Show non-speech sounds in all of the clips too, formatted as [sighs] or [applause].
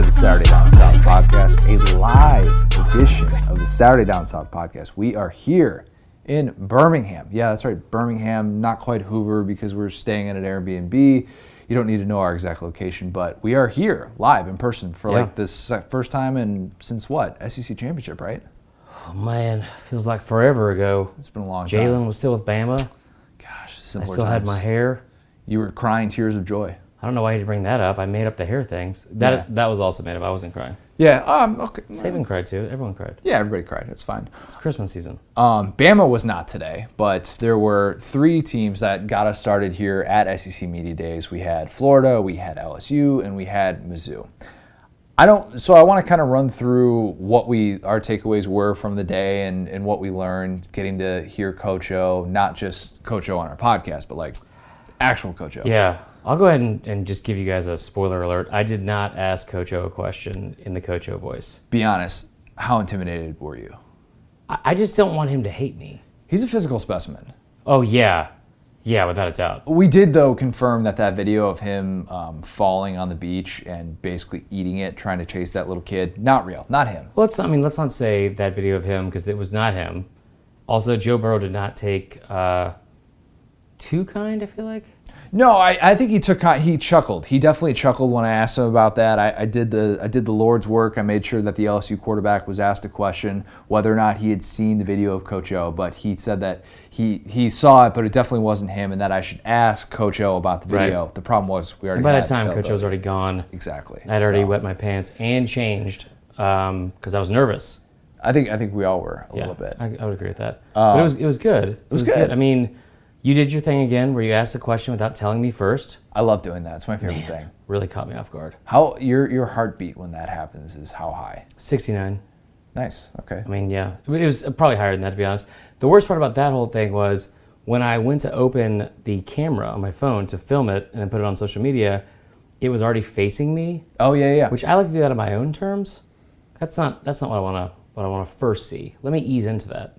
to the Saturday Down South podcast, a live edition of the Saturday Down South podcast. We are here in Birmingham. Yeah, that's right, Birmingham, not quite Hoover because we're staying at an Airbnb. You don't need to know our exact location, but we are here live in person for like Yeah. this se- first time in since what? SEC championship, right? Oh man, feels like forever ago. It's been a long time. Jalen was still with Bama. Gosh, I still had my hair. You were crying tears of joy. I don't know why you bring that up. I made up the hair things. That Yeah. that was also made up. I wasn't crying. Yeah. Um. Okay. Saban cried too. Everyone cried. Yeah, everybody cried. It's fine. It's Christmas season. Um, Bama was not today, but there were three teams that got us started here at SEC Media Days. We had Florida, we had LSU, and we had Mizzou. I don't. So I want to kind of run through what we our takeaways were from the day and and what we learned, getting to hear Coach O, not just Coach O on our podcast, but like actual Coach O. Yeah. I'll go ahead and, and just give you guys a spoiler alert. I did not ask Coach O a question in the Coach O voice. Be honest. How intimidated were you? I, I just don't want him to hate me. He's a physical specimen. Oh yeah, yeah, without a doubt. We did though confirm that that video of him um, falling on the beach and basically eating it, trying to chase that little kid, not real, not him. Well, let's. I mean, let's not say that video of him because it was not him. Also, Joe Burrow did not take uh, too kind. I feel like. No, I, I think he took he chuckled. He definitely chuckled when I asked him about that. I, I did the I did the Lord's work. I made sure that the LSU quarterback was asked a question whether or not he had seen the video of Coach O, but he said that he he saw it, but it definitely wasn't him, and that I should ask Coach O about the Right. video. The problem was we already And by that time, Coach availability. was already gone. exactly. I'd already So, wet my pants and changed um, because I was nervous. I think I think we all were a Yeah, little bit. I, I would agree with that. Um, but it was it was good. It, was good. I mean, you did your thing again, where you asked the question without telling me first. I love doing that. It's my favorite thing. Really caught me off guard. How your your heartbeat when that happens is how high? Sixty nine. Nice. Okay. I mean, yeah, it was probably higher than that to be honest. The worst part about that whole thing was when I went to open the camera on my phone to film it and then put it on social media, it was already facing me, Oh yeah, yeah. which I like to do that on my own terms. That's not that's not what I want to what I want to first see. Let me ease into that.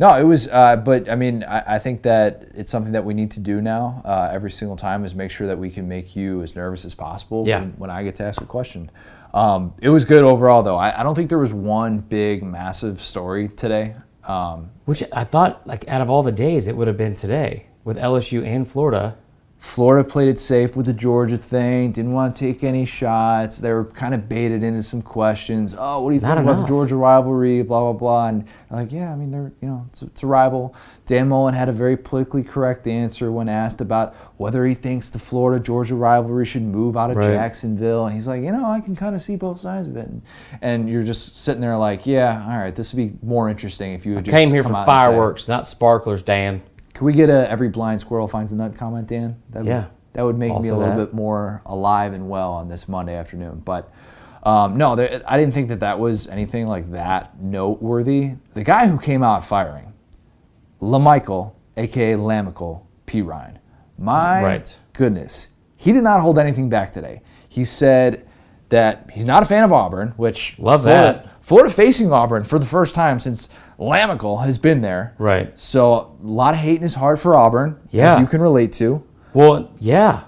No, it was, uh, but I mean, I, I think that it's something that we need to do now uh, every single time is make sure that we can make you as nervous as possible Yeah. when, when I get to ask a question. Um, it was good overall, though. I, I don't think there was one big, massive story today. Um, Which I thought, like, out of all the days, it would have been today with LSU and Florida. Florida played it safe with the Georgia thing, didn't want to take any shots. They were kind of baited into some questions. Oh, what do you Not think about the. Georgia rivalry? Blah blah blah. And they're like, yeah, I mean, they're you know, it's, it's a rival. Dan Mullen had a very politically correct answer when asked about whether he thinks the Florida Georgia rivalry should move out of Right. Jacksonville, and he's like, you know, I can kind of see both sides of it. And, and you're just sitting there like, yeah, all right, this would be more interesting if you would just Came here for out and say- fireworks, not sparklers, Dan. Can we get a every blind squirrel finds a nut comment, Dan? That would, Yeah. That would make me a little that. bit more alive and well on this Monday afternoon. But um, no, there, I didn't think that that was anything like that noteworthy. The guy who came out firing, LaMichael, aka Lamical Perine. My Right. goodness. He did not hold anything back today. He said that he's not a fan of Auburn, which Love Florida, that. Florida facing Auburn for the first time since Lamical has been there. Right. So a lot of hate in his heart for Auburn, Yeah. as you can relate to. Well, yeah.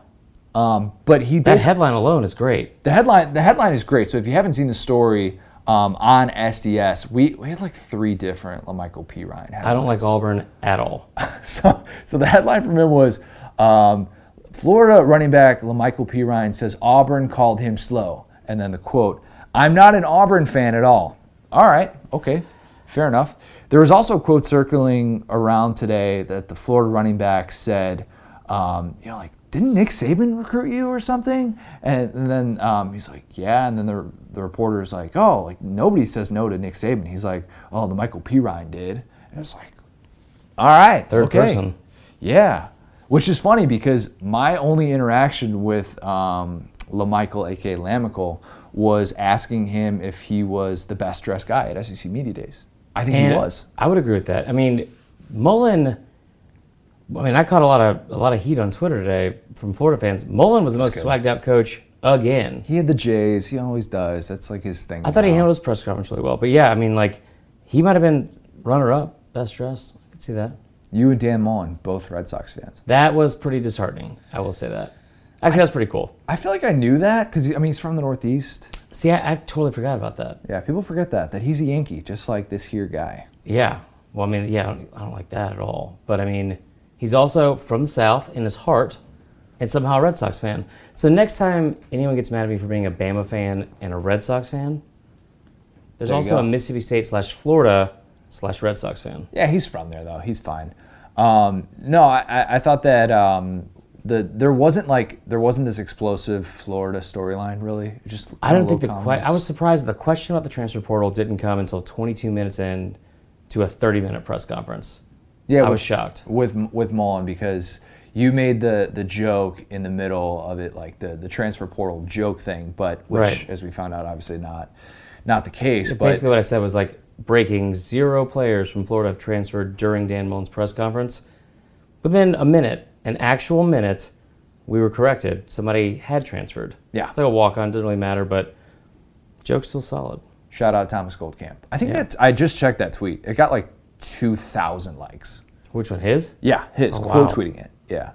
Um, but he That headline alone is great. the headline the headline is great. So if you haven't seen the story um, on SDS, we, we had like three different LaMichael Perine headlines. I don't like Auburn at all. [laughs] So so the headline from him was um, Florida running back LaMichael Perine says Auburn called him slow, and then the quote: "I'm not an Auburn fan at all." All right, okay, fair enough. There was also a quote circling around today that the Florida running back said, um, you know, like, didn't Nick Saban recruit you or something? And, and then um, he's like, yeah. And then the, the reporter's like, oh, like nobody says no to Nick Saban. He's like, oh, the Michael Perine did. And it's like, all right, Third okay. person. Yeah, which is funny because my only interaction with um, LaMichael, aka Lamical, was asking him if he was the best dressed guy at SEC Media Days. I think And he was. I would agree with that. I mean, Mullen. I mean, I caught a lot of a lot of heat on Twitter today from Florida fans. Mullen was the most good. swagged out coach again. He had the J's. He always does. That's like his thing. I thought he handled his press conference really well. But yeah, I mean, like, he might have been runner up, best dressed. I could see that. You and Dan Mullen, both Red Sox fans. That was pretty disheartening. I will say that. Actually, that's pretty cool. I feel like I knew that because I mean he's from the Northeast. See, I, I totally forgot about that. Yeah, people forget that that he's a Yankee, just like this here guy. Yeah. Well, I mean, yeah, I don't, I don't like that at all. But I mean, he's also from the South in his heart, and somehow a Red Sox fan. So next time anyone gets mad at me for being a Bama fan and a Red Sox fan, there's There also go. a Mississippi State slash Florida slash Red Sox fan. Yeah, he's from there though. He's fine. Um, no, I, I- I thought that um, the there wasn't like there wasn't this explosive Florida storyline really. It Just I don't think the que- I was surprised the question about the transfer portal didn't come until 22 minutes in to a 30 minute press conference. yeah I with, was shocked. with with Mullen because you made the the joke in the middle of it like the the transfer portal joke thing, but which Right. as we found out obviously not not the case. But Basically, what I said was like breaking zero players from Florida have transferred during Dan Mullen's press conference. Within a minute, an actual minute, we were corrected. Somebody had transferred. Yeah. It's like a walk on, didn't really matter, but joke's still solid. shout out Thomas Goldkamp. I think Yeah. that I just checked that tweet. It got like two thousand likes. Which one? His? Yeah, his Oh, quote wow. tweeting it. Yeah.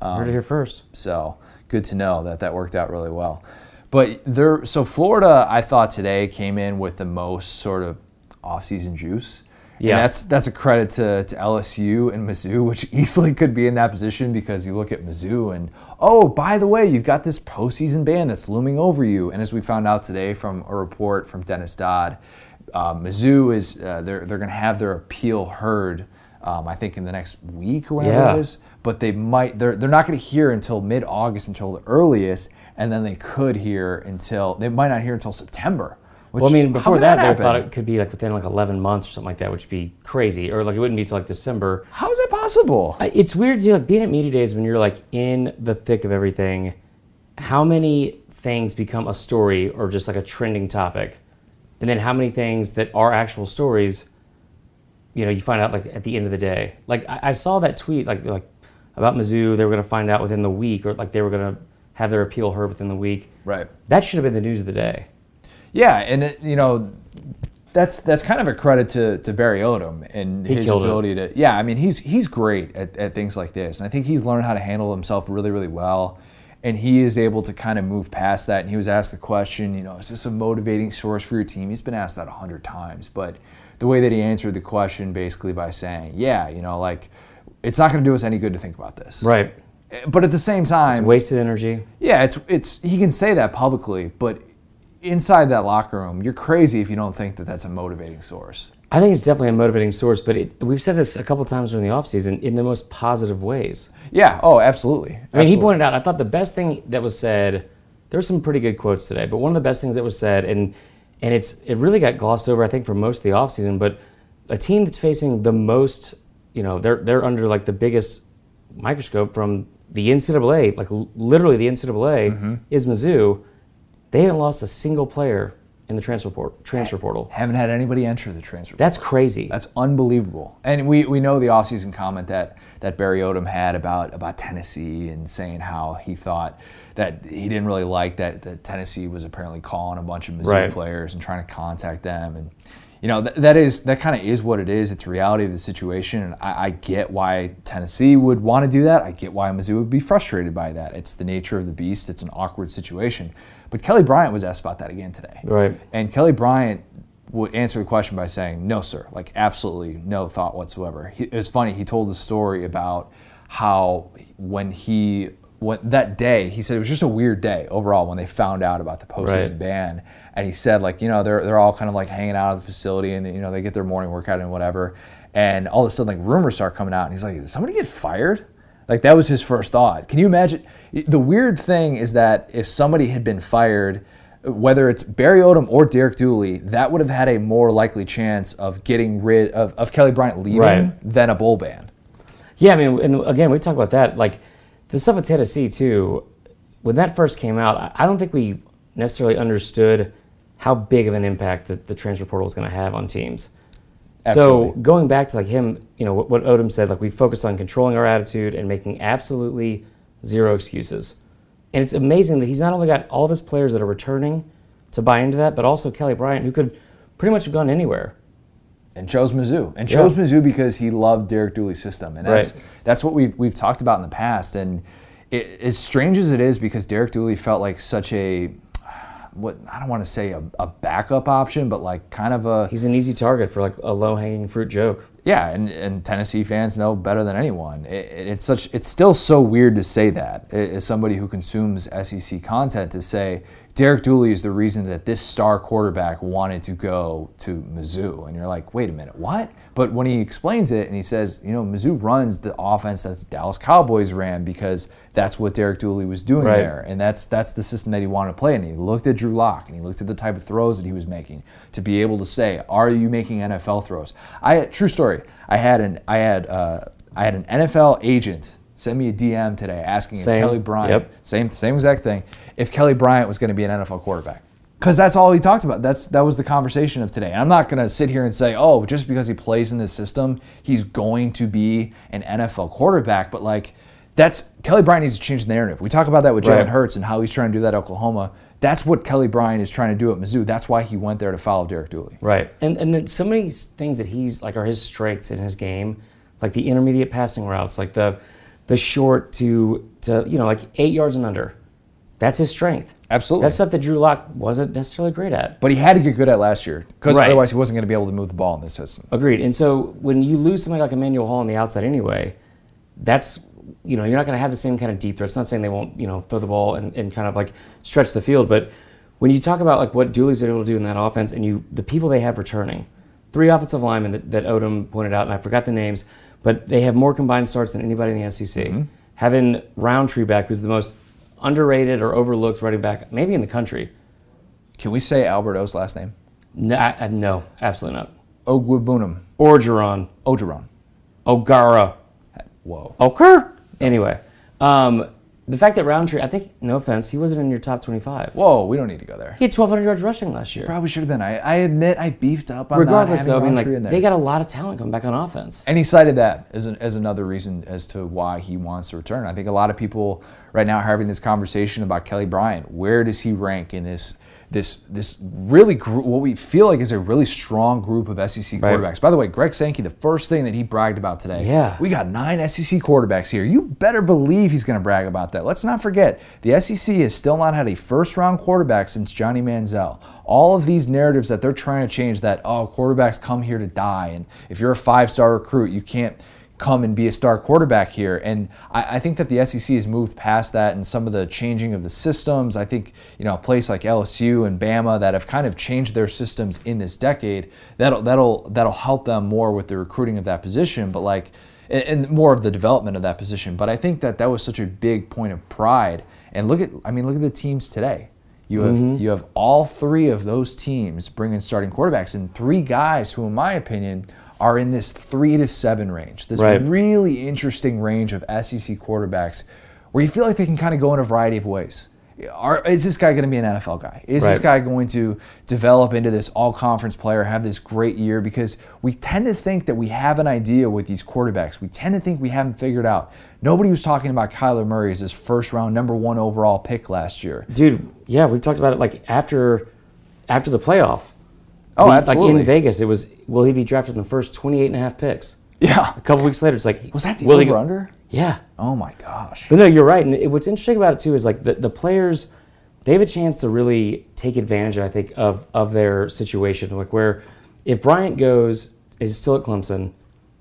Heard um, it here first. So good to know that that worked out really well. But there, so Florida, I thought today came in with the most sort of off-season juice. Yeah. And that's that's a credit to, to LSU and Mizzou, [laughs] which easily could be in that position because you look at Mizzou and oh, by the way, you've got this postseason ban that's looming over you. And as we found out today from a report from Dennis Dodd, uh, Mizzou is uh, they're they're going to have their appeal heard. Um, I think in the next week or whatever Yeah. it is but they might they're, they're not going to hear until mid-august until the earliest and then they could hear until they might not hear until september which, Well, I mean, before could that, they thought it could be like within like 11 months or something like that, which would be crazy. Or like it wouldn't be till like December. how is that possible I- It's weird, dude, like being at media days when you're like in the thick of everything. How many things become a story or just like a trending topic, and then how many things that are actual stories, you know, you find out like at the end of the day. Like I, I saw that tweet like like about Mizzou, they were going to find out within the week, or like they were going to have their appeal heard within the week. right That should have been the news of the day. Yeah and it, you know that's that's kind of a credit to, to Barry Odom and He his killed it. ability to yeah I mean he's he's great at, at things like this and I think he's learned how to handle himself really really well and he is able to kind of move past that and he was asked the question you know is this a motivating source for your team he's been asked that a hundred times but the way that he answered the question basically by saying yeah you know like it's not going to do us any good to think about this Right. Eh, but at the same time Wasted energy. yeah, it's it's he can say that publicly, but inside that locker room, you're crazy if you don't think that that's a motivating source. I think it's definitely a motivating source, but it, we've said this a couple times during the offseason in the most positive ways. Yeah. Oh, absolutely. I mean, he pointed out, I thought the best thing that was said, there were some pretty good quotes today, but one of the best things that was said, and and it's it really got glossed over, I think, for most of the offseason, but a team that's facing the most, you know, they're they're under like the biggest microscope from the NCAA, like literally the NCAA mm-hmm. is Mizzou. They haven't lost a single player in the transfer port, transfer portal. haven't had anybody enter the transfer. That's crazy. That's unbelievable. And we, we know the offseason comment that, that Barry Odom had about, about Tennessee and saying how he thought that he didn't really like that, that Tennessee was apparently calling a bunch of Mizzou Right. players and trying to contact them. And, you know, th- that is that kind of is what it is. It's reality of the situation. And I, I get why Tennessee would want to do that. I get why Mizzou would be frustrated by that. It's the nature of the beast. It's an awkward situation. But Kelly Bryant was asked about that again today. Right. And Kelly Bryant would answer the question by saying, "No, sir. Like absolutely no thought whatsoever." He, it was funny. He told the story about how when he when that day he said it was just a weird day overall when they found out about the postseason Right. ban, and he said like you know they're they're all kind of like hanging out at the facility and you know they get their morning workout and whatever, and all of a sudden like rumors start coming out and he's like, "Did somebody get fired?" Like that was his first thought. Can you imagine? The weird thing is that if somebody had been fired, whether it's Barry Odom or Derek Dooley, that would have had a more likely chance of getting rid of, of Kelly Bryant leaving Right. than a bowl ban. Yeah, I mean, and again, we talk about that. Like the stuff with Tennessee too. When that first came out, I- don't think we necessarily understood how big of an impact the, the transfer portal is going to have on teams. So going back to like him, you know, what, what Odom said, like we focused on controlling our attitude and making absolutely zero excuses. And it's amazing that he's not only got all of his players that are returning to buy into that, but also Kelly Bryant, who could pretty much have gone anywhere. and chose Mizzou. And chose Yeah. Mizzou because he loved Derek Dooley's system. And that's Right. that's what we've we've talked about in the past. And it, as strange as it is, because Derek Dooley felt like such a what I don't want to say a, a backup option, but like kind of a He's an easy target for like a low hanging fruit joke. yeah, and, and Tennessee fans know better than anyone. It, it- it's such it's still so weird to say that as somebody who consumes SEC content to say Derek Dooley is the reason that this star quarterback wanted to go to Mizzou, and you're like, wait a minute, what? But when he explains it and he says, you know, Mizzou runs the offense that the Dallas Cowboys ran because that's what Derek Dooley was doing Right. there, and that's that's the system that he wanted to play. And he looked at Drew Lock and he looked at the type of throws that he was making to be able to say, "Are you making NFL throws?" I true story. I had an I had uh, I had an NFL agent send me a DM today asking Same. if Kelly Bryant, Yep. same same exact thing, if Kelly Bryant was going to be an NFL quarterback. Because that's all he talked about. That's that was the conversation of today. I'm not going to sit here and say, oh, just because he plays in this system, he's going to be an NFL quarterback. But like, that's Kelly Bryant needs to change the narrative. We talk about that with Jalen Right. Hurts and how he's trying to do that at Oklahoma. That's what Kelly Bryant is trying to do at Mizzou. That's why he went there to follow Derek Dooley. Right. And and then so many things that he's like are his strengths in his game, like the intermediate passing routes, like the the short to to you know like eight yards and under. That's his strength. Absolutely. That's stuff that Drew Lock wasn't necessarily great at. But he had to get good at last year because Right. otherwise he wasn't going to be able to move the ball in this system. Agreed. And so when you lose somebody like Emmanuel Hall on the outside anyway, that's you know you're not going to have the same kind of deep threats. Not saying they won't you know throw the ball and, and kind of like stretch the field, but when you talk about like what Dooley's been able to do in that offense, and you the people they have returning, three offensive linemen that, that Odom pointed out, and I forgot the names, but they have more combined starts than anybody in the SEC. Mm-hmm. Having Rountree back, who's the most underrated or overlooked running back maybe in the country. Can we say Albert O's last name? No, I, I- no absolutely not. Ogwibunum. Orgeron, Ogeron. O'Gara. Whoa. Okay. Anyway, um, the fact that Rountree, I think, no offense, he wasn't in your top 25. Whoa, we don't need to go there. He had 1,200 yards rushing last year. Probably should have been. I, I admit I beefed up on Regardless, not though, I mean, like, Rountree in there. they got a lot of talent coming back on offense. and he cited that as, an, as another reason as to why he wants to return. I think a lot of people right now are having this conversation about Kelly Bryant. Where does he rank in this this this really gr- what we feel like is a really strong group of SEC Right. quarterbacks? By the way, Greg Sankey, the first thing that he bragged about today. Yeah. we got nine SEC quarterbacks here. You better believe he's going to brag about that. Let's not forget the SEC has still not had a first round quarterback since Johnny Manziel. All of these narratives that they're trying to change that oh quarterbacks come here to die and if you're a five star recruit you can't come and be a star quarterback here. And I, I think that the SEC has moved past that and some of the changing of the systems. I think, you know, a place like LSU and Bama that have kind of changed their systems in this decade, that'll that'll that'll help them more with the recruiting of that position. But like and- and more of the development of that position. But I think that that was such a big point of pride. And look at, I mean, look at the teams today. You have mm-hmm. you have all three of those teams bringing starting quarterbacks, and three guys who, in my opinion, are in this three to seven range. This Right. really interesting range of SEC quarterbacks, where you feel like they can kind of go in a variety of ways. Are, is this guy going to be an NFL guy? Is this guy going to develop into this all conference player, have this great year? Because we tend to think that we have an idea with these quarterbacks. We tend to think we haven't figured out. Nobody was talking about Kyler Murray as his first round, number one overall pick last year. Dude, yeah, we've talked about it like after after the playoff. Oh, We- absolutely. Like in Vegas, it was, will he be drafted in the first 28 and a half picks? Yeah. A couple weeks later, it's like, Was that the will he over go- under? Yeah. Oh my gosh. But no, you're right. And it, what's interesting about it too is like the, the players, they have a chance to really take advantage, I think, of of their situation. Like where if Bryant goes, is still at Clemson,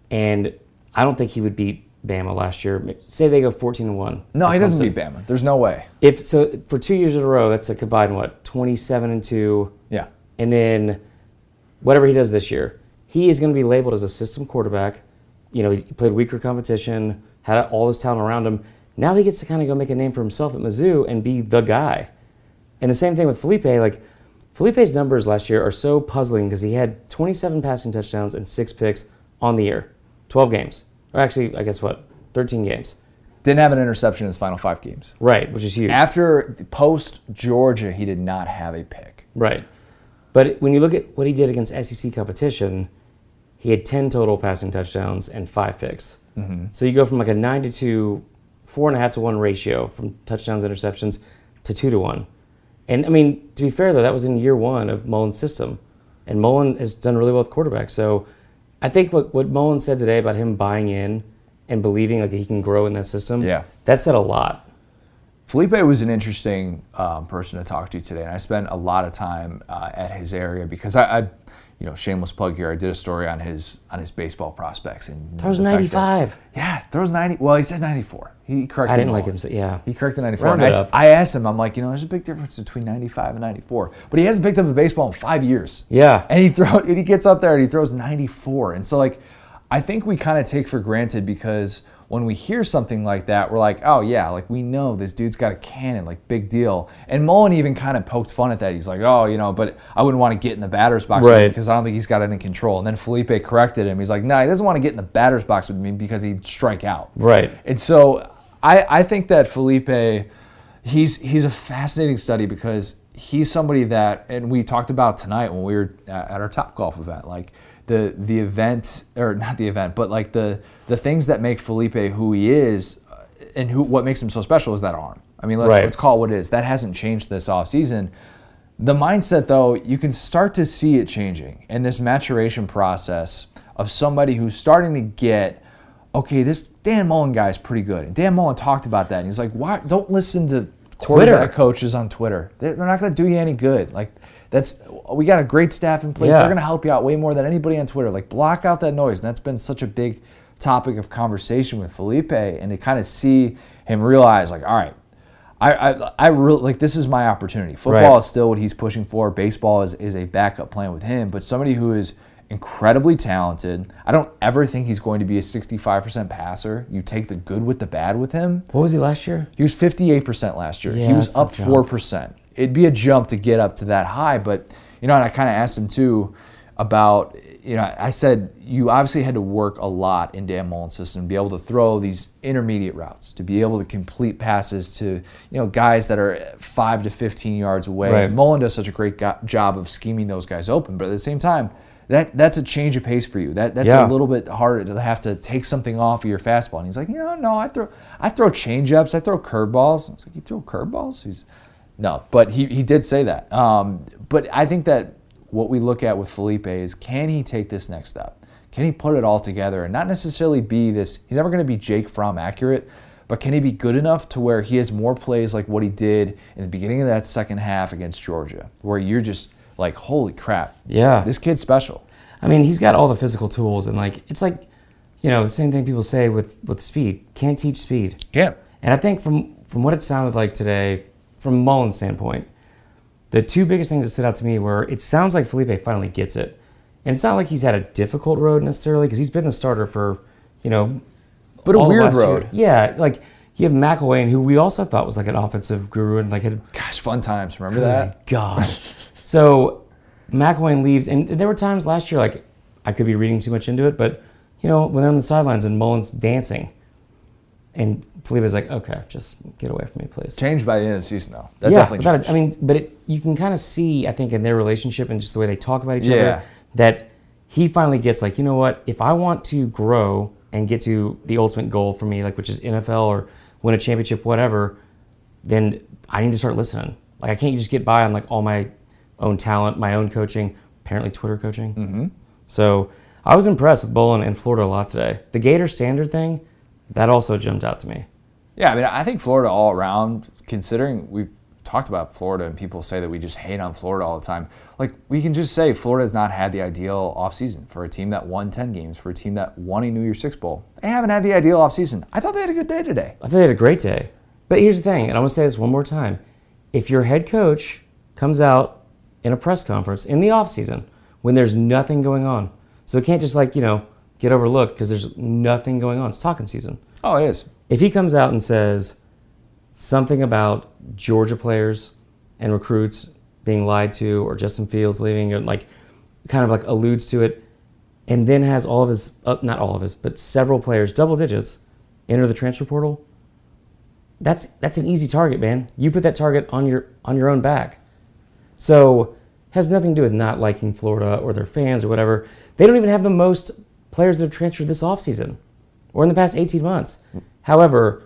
and I don't think he would beat Bama last year. Say they go 14 and one. No, he doesn't beat Bama. There's no way. If so, for two years in a row, that's a combined what 27 and two, Yeah. and then whatever he does this year, he is going to be labeled as a system quarterback. You know, he played weaker competition, had all this talent around him. Now he gets to kind of go make a name for himself at Mizzou and be the guy. And the same thing with Feleipe. Like Feleipe's numbers last year are so puzzling because he had 27 passing touchdowns and six picks on the year, 12 games, or actually, I guess what, 13 games. Didn't have an interception in his final five games. Right, which is huge. After post Georgia, he did not have a pick. Right. But when you look at what he did against SEC competition, he had 10 total passing touchdowns and five picks. Mm-hmm. So you go from like a 9 to 2, four and a half to 1 ratio from touchdowns, interceptions to 2 to 1. And I mean, to be fair though, that was in year one of Mullen's system. And Mullen has done really well with quarterbacks. So I think what, what Mullen said today about him buying in and believing like that he can grow in that system, Yeah. that said a lot. Feleipe was an interesting um, person to talk to today, and I spent a lot of time uh, at his area because I, I, you know, shameless plug here. I did a story on his on his baseball prospects and Throws that- 95. yeah, throws ninety. Well, he said ninety four. He corrected. I didn't me like him. So, yeah. He corrected 94. Round I, up. I asked him, I'm like, you know, there's a big difference between 95 and 94. But he hasn't picked up a baseball in five years. Yeah. And he throw and he gets up there and he throws 94. And so like I think we kind of take for granted because when we hear something like that, we're like, oh yeah, like we know this dude's got a cannon, like big deal. And Mullen even kind of poked fun at that. He's like, oh, you know, but I wouldn't want to get in the batter's box Right. because I don't think he's got any control. And then Feleipe corrected him. He's like, no, he doesn't want to get in the batter's box with me because he'd strike out. Right. And so I, I think that Feleipe, he's he's a fascinating study because he's somebody that, and we talked about tonight when we were at our top golf event, like the the event or not the event, but like the the things that make Feleipe who he is, uh, and who what makes him so special is that arm. I mean, let's Right. let's call it what it is. That hasn't changed this offseason. The mindset, though, you can start to see it changing in this maturation process of somebody who's starting to get, okay, this Dan Mullen guy is pretty good. And Dan Mullen talked about that. And he's like, why don't listen to Twitter. coaches on Twitter? They're, they're not going to do you any good. Like, that's we got a great staff in place. Yeah. They're going to help you out way more than anybody on Twitter. Like, block out that noise. And that's been such a big topic of conversation with Feleipe. And to kind of see him realize, like, all right, I, I, I really like this is my opportunity. Football Right. is still what he's pushing for. Baseball is, is a backup plan with him, but somebody who is incredibly talented. I don't ever think he's going to be a 65% passer. You take the good with the bad with him. What was he last year? He was 58% last year. he was up 4%. It'd be a jump to get up to that high, but you know, and I kind of asked him too about you know, I said you obviously had to work a lot in Dan Mullen's system to be able to throw these intermediate routes, to be able to complete passes to, you know, guys that are 5 to 15 yards away. Right. Mullen does such a great go- job of scheming those guys open, but at the same time, that that's a change of pace for you. That that's Yeah. a little bit harder to have to take something off of your fastball. And he's like, you know, no, I throw I throw changeups, I throw curveballs. I was like, you throw curveballs? He's no, but he, he did say that. Um, but I think that what we look at with Feleipe is can he take this next step? Can he put it all together and not necessarily be this? He's never going to be Jake Fromm accurate, but can he be good enough to where he has more plays like what he did in the beginning of that second half against Georgia, where you're just like, holy crap, Yeah. this kid's special. I mean, he's got all the physical tools, and like it's like, you know, the same thing people say with with speed. Can't teach speed. Yeah. And I think from from what it sounded like today, from Mullen's standpoint, the two biggest things that stood out to me were it sounds like Feleipe finally gets it, and it's not like he's had a difficult road necessarily because he's been the starter for, you know, But a weird last year. road. Yeah, like you have McElwain, who we also thought was like an offensive guru and like had Gosh, fun times. Remember that? God. [laughs] so McElwain leaves, and there were times last year like I could be reading too much into it, but you know when they're on the sidelines and Mullen's dancing, and Feleipe's like, okay, just get away from me, please. Changed by the end of the season, though. That yeah, definitely changed. a- I mean, but it, you can kind of see, I think, in their relationship and just the way they talk about each Yeah. other, that he finally gets like, you know what? If I want to grow and get to the ultimate goal for me, like which is NFL or win a championship, whatever, then I need to start listening. Like I can't just get by on like all my own talent, my own coaching, apparently Twitter coaching. Mm-hmm. So I was impressed with Bolin and Florida a lot today. The Gator standard thing, that also jumped out to me. Yeah, I mean, I think Florida all around, considering we've talked about Florida and people say that we just hate on Florida all the time. Like, we can just say Florida has not had the ideal offseason for a team that won 10 games, for a team that won a New Year's Six Bowl. They haven't had the ideal offseason. I thought they had a good day today. I thought they had a great day. But here's the thing, and I'm gonna say this one more time. If your head coach comes out in a press conference in the offseason when there's nothing going on, so it can't just like, you know, get overlooked because there's nothing going on. It's talking season. Oh, it is. If he comes out and says something about Georgia players and recruits being lied to or Justin Fields leaving, or like kind of like alludes to it, and then has all of his, uh, not all of his, but several players, double digits, enter the transfer portal, that's that's an easy target, man. You put that target on your on your own back. So has nothing to do with not liking Florida or their fans or whatever. They don't even have the most players that have transferred this offseason or in the past 18 months. However,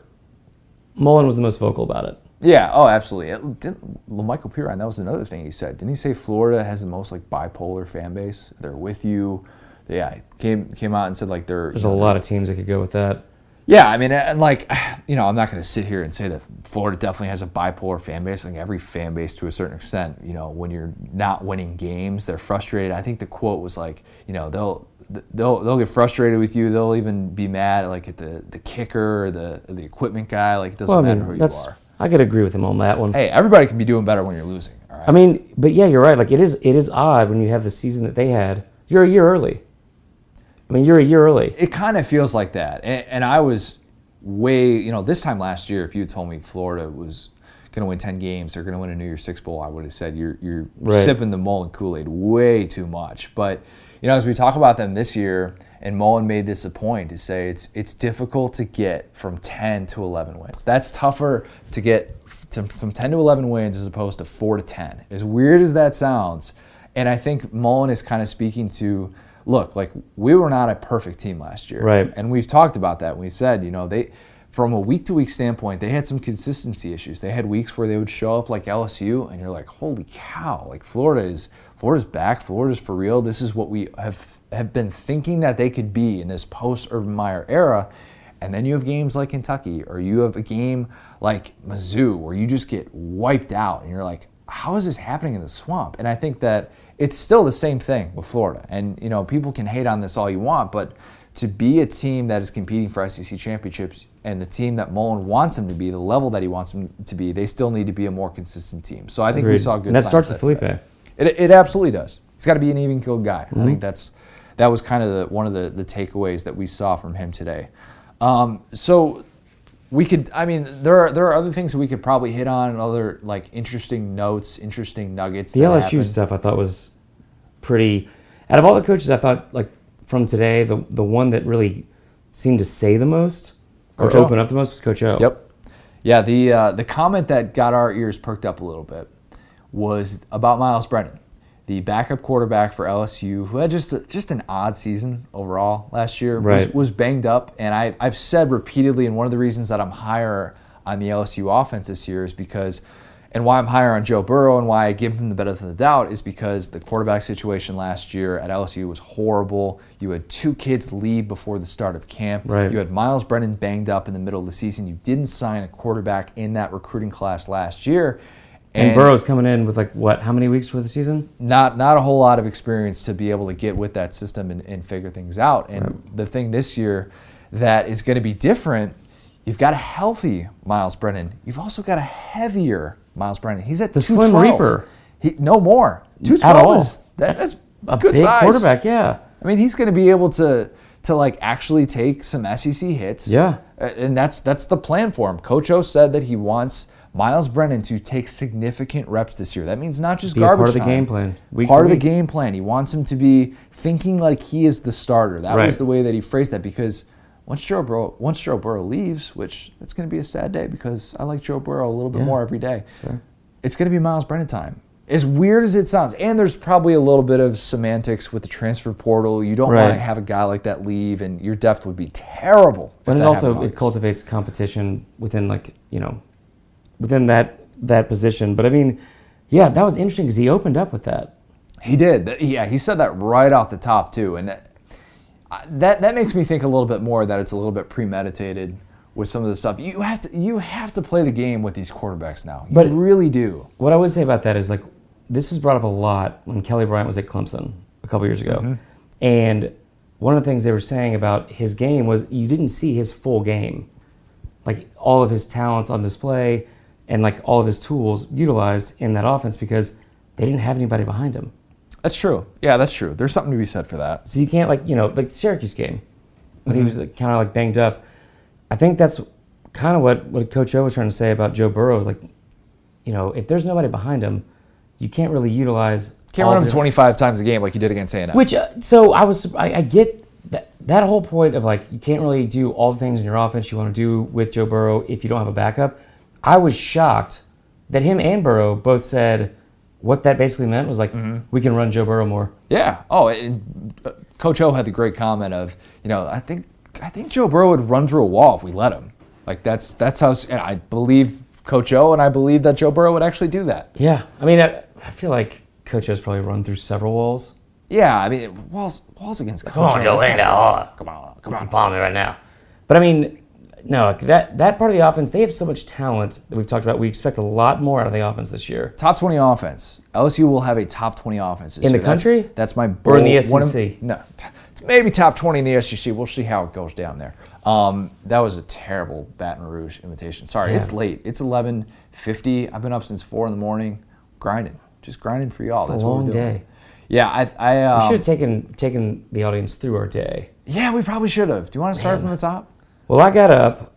Mullen was the most vocal about it. Yeah, oh, absolutely. It, didn't, Michael Perine, that was another thing he said. Didn't he say Florida has the most like bipolar fan base? They're with you. Yeah, came came out and said like they're There's you a lot of teams that could go with that. Yeah, I mean, and like, [sighs] you know, I'm not going to sit here and say that Florida definitely has a bipolar fan base. I think every fan base, to a certain extent, you know, when you're not winning games, they're frustrated. I think the quote was like, you know, they'll they'll they'll get frustrated with you. They'll even be mad like at the the kicker or the the equipment guy. Like it doesn't Well, I matter mean, who you are. I could agree with him on that one. Hey, everybody can be doing better when you're losing. All right. I mean, but yeah, you're right. Like it is it is odd when you have the season that they had. You're a year early. I mean, you're a year early. it kind of feels like that. And, and I was way, you know, this time last year, if you had told me Florida was going to win 10 games, they're going to win a New Year's Six Bowl, I would have said you're, you're Right. sipping the Mullen Kool Aid way too much. But, you know, as we talk about them this year, and Mullen made this a point to say it's it's difficult to get from 10 to 11 wins. That's tougher to get to, from 10 to 11 wins as opposed to 4 to 10. As weird as that sounds, and I think Mullen is kind of speaking to look, like we were not a perfect team last year. Right. And we've talked about that. We said, you know, they from a week to week standpoint, they had some consistency issues. They had weeks where they would show up like LSU and you're like, "Holy cow, like Florida is Florida's back. Florida's for real. This is what we have have been thinking that they could be in this post Urban Meyer era." And then you have games like Kentucky or you have a game like Mizzou where you just get wiped out and you're like, how is this happening in the swamp? And I think that it's still the same thing with Florida. And you know, people can hate on this all you want, but to be a team that is competing for SEC championships and the team that Mullen wants them to be, the level that he wants them to be, they still need to be a more consistent team. So I think we saw good. And that starts with Feleipe. today. It, it absolutely does. He's got to be an even killed guy. Mm-hmm. I think that's that was kind of the, one of the, the takeaways that we saw from him today. Um, so we could i mean there are there are other things that we could probably hit on and other like interesting notes interesting nuggets The LSU happened. stuff I thought was pretty. Out of all the coaches, I thought like from today, the the one that really seemed to say the most, or Coach to open up the most, was Coach O. Yep. Yeah, the uh, the comment that got our ears perked up a little bit was about Myles Brennan, the backup quarterback for LSU, who had just a, just an odd season overall last year. Was, Right. was banged up, and I, I've said repeatedly, and one of the reasons that I'm higher on the LSU offense this year is because, and why I'm higher on Joe Burrow and why I give him the benefit of the doubt is because the quarterback situation last year at LSU was horrible. You had two kids leave before the start of camp. Right. You had Myles Brennan banged up in the middle of the season. You didn't sign a quarterback in that recruiting class last year. And, Burrow's coming in with like what? How many weeks for the season? not not a whole lot of experience to be able to get with that system and, and figure things out. And the thing this year that is going to be different, you've got a healthy Myles Brennan. You've also got a heavier Myles Brennan. He's at The Slim Reaper. He, no more. At 212 all. is that, that's, a good big size. quarterback. Yeah. I mean, he's going to be able to to like actually take some SEC hits. Yeah. And that's that's the plan for him. Coach O said that he wants Myles Brennan to take significant reps this year. That means not just Be a part garbage of the time. game plan, week part of the game plan. He wants him to be thinking like he is the starter. That Right. was the way that he phrased that because. Once Joe Burrow, once Joe Burrow leaves, which it's going to be a sad day because I like Joe Burrow a little bit Yeah. more every day it's going to be Myles Brennan time. As weird as it sounds, and there's probably a little bit of semantics with the transfer portal. You don't want to have a guy like that leave, and your depth would be terrible. But it also it cultivates competition within like you know, within that that position. But I mean, yeah, that was interesting because he opened up with that. He did. Yeah, he said that right off the top too, and that that, that makes me think a little bit more that it's a little bit premeditated with some of the stuff. You have to you have to play the game with these quarterbacks now. You But- really do. What I would say about that is like this was brought up a lot when Kelly Bryant was at Clemson a couple years ago, Mm-hmm. and one of the things they were saying about his game was you didn't see his full game, like all of his talents on display, and like all of his tools utilized in that offense because they didn't have anybody behind him. That's true. Yeah, that's true. There's something to be said for that. So you can't like you know like the Syracuse game when Mm-hmm. he was kind of like banged up. I think that's kind of what what Coach O was trying to say about Joe Burrow. Like, you know, if there's nobody behind him, you can't really utilize. Can't run him 25 times a game like you did against A&M. Which uh, so I was I, I get that that whole point of like you can't really do all the things in your offense you want to do with Joe Burrow if you don't have a backup. I was shocked that him and Burrow both said what that basically meant was like Mm-hmm. we can run Joe Burrow more. Yeah. Oh, and uh, Coach O had the great comment of, you know, I think I think Joe Burrow would run through a wall if we let him. Like that's that's how and I believe Coach O, and I believe that Joe Burrow would actually do that. Yeah, I mean I, I feel like Coach O's probably run through several walls. Yeah, I mean walls walls against Coach Come on, O, Joe, ain't that hard. Come on, come Come on. on, follow me right now. But I mean, no, that that part of the offense, they have so much talent that we've talked about. We expect a lot more out of the offense this year. Top 20 offense. LSU will have a top 20 offense this In the year. That's- country? That's, my Or in the bold- one of- SEC? no, [laughs] maybe top 20 in the SEC. We'll see how it goes down there. Um, that was a terrible Baton Rouge invitation. Sorry, Yeah. it's late. It's 11:50. I've been up since four in the morning, grinding, just grinding for y'all. It's a That's what long we're doing. day. Yeah, I, I We um, should have taken taken the audience through our day. yeah, we probably should have. Do you want to start Man. from the top? Well, I got up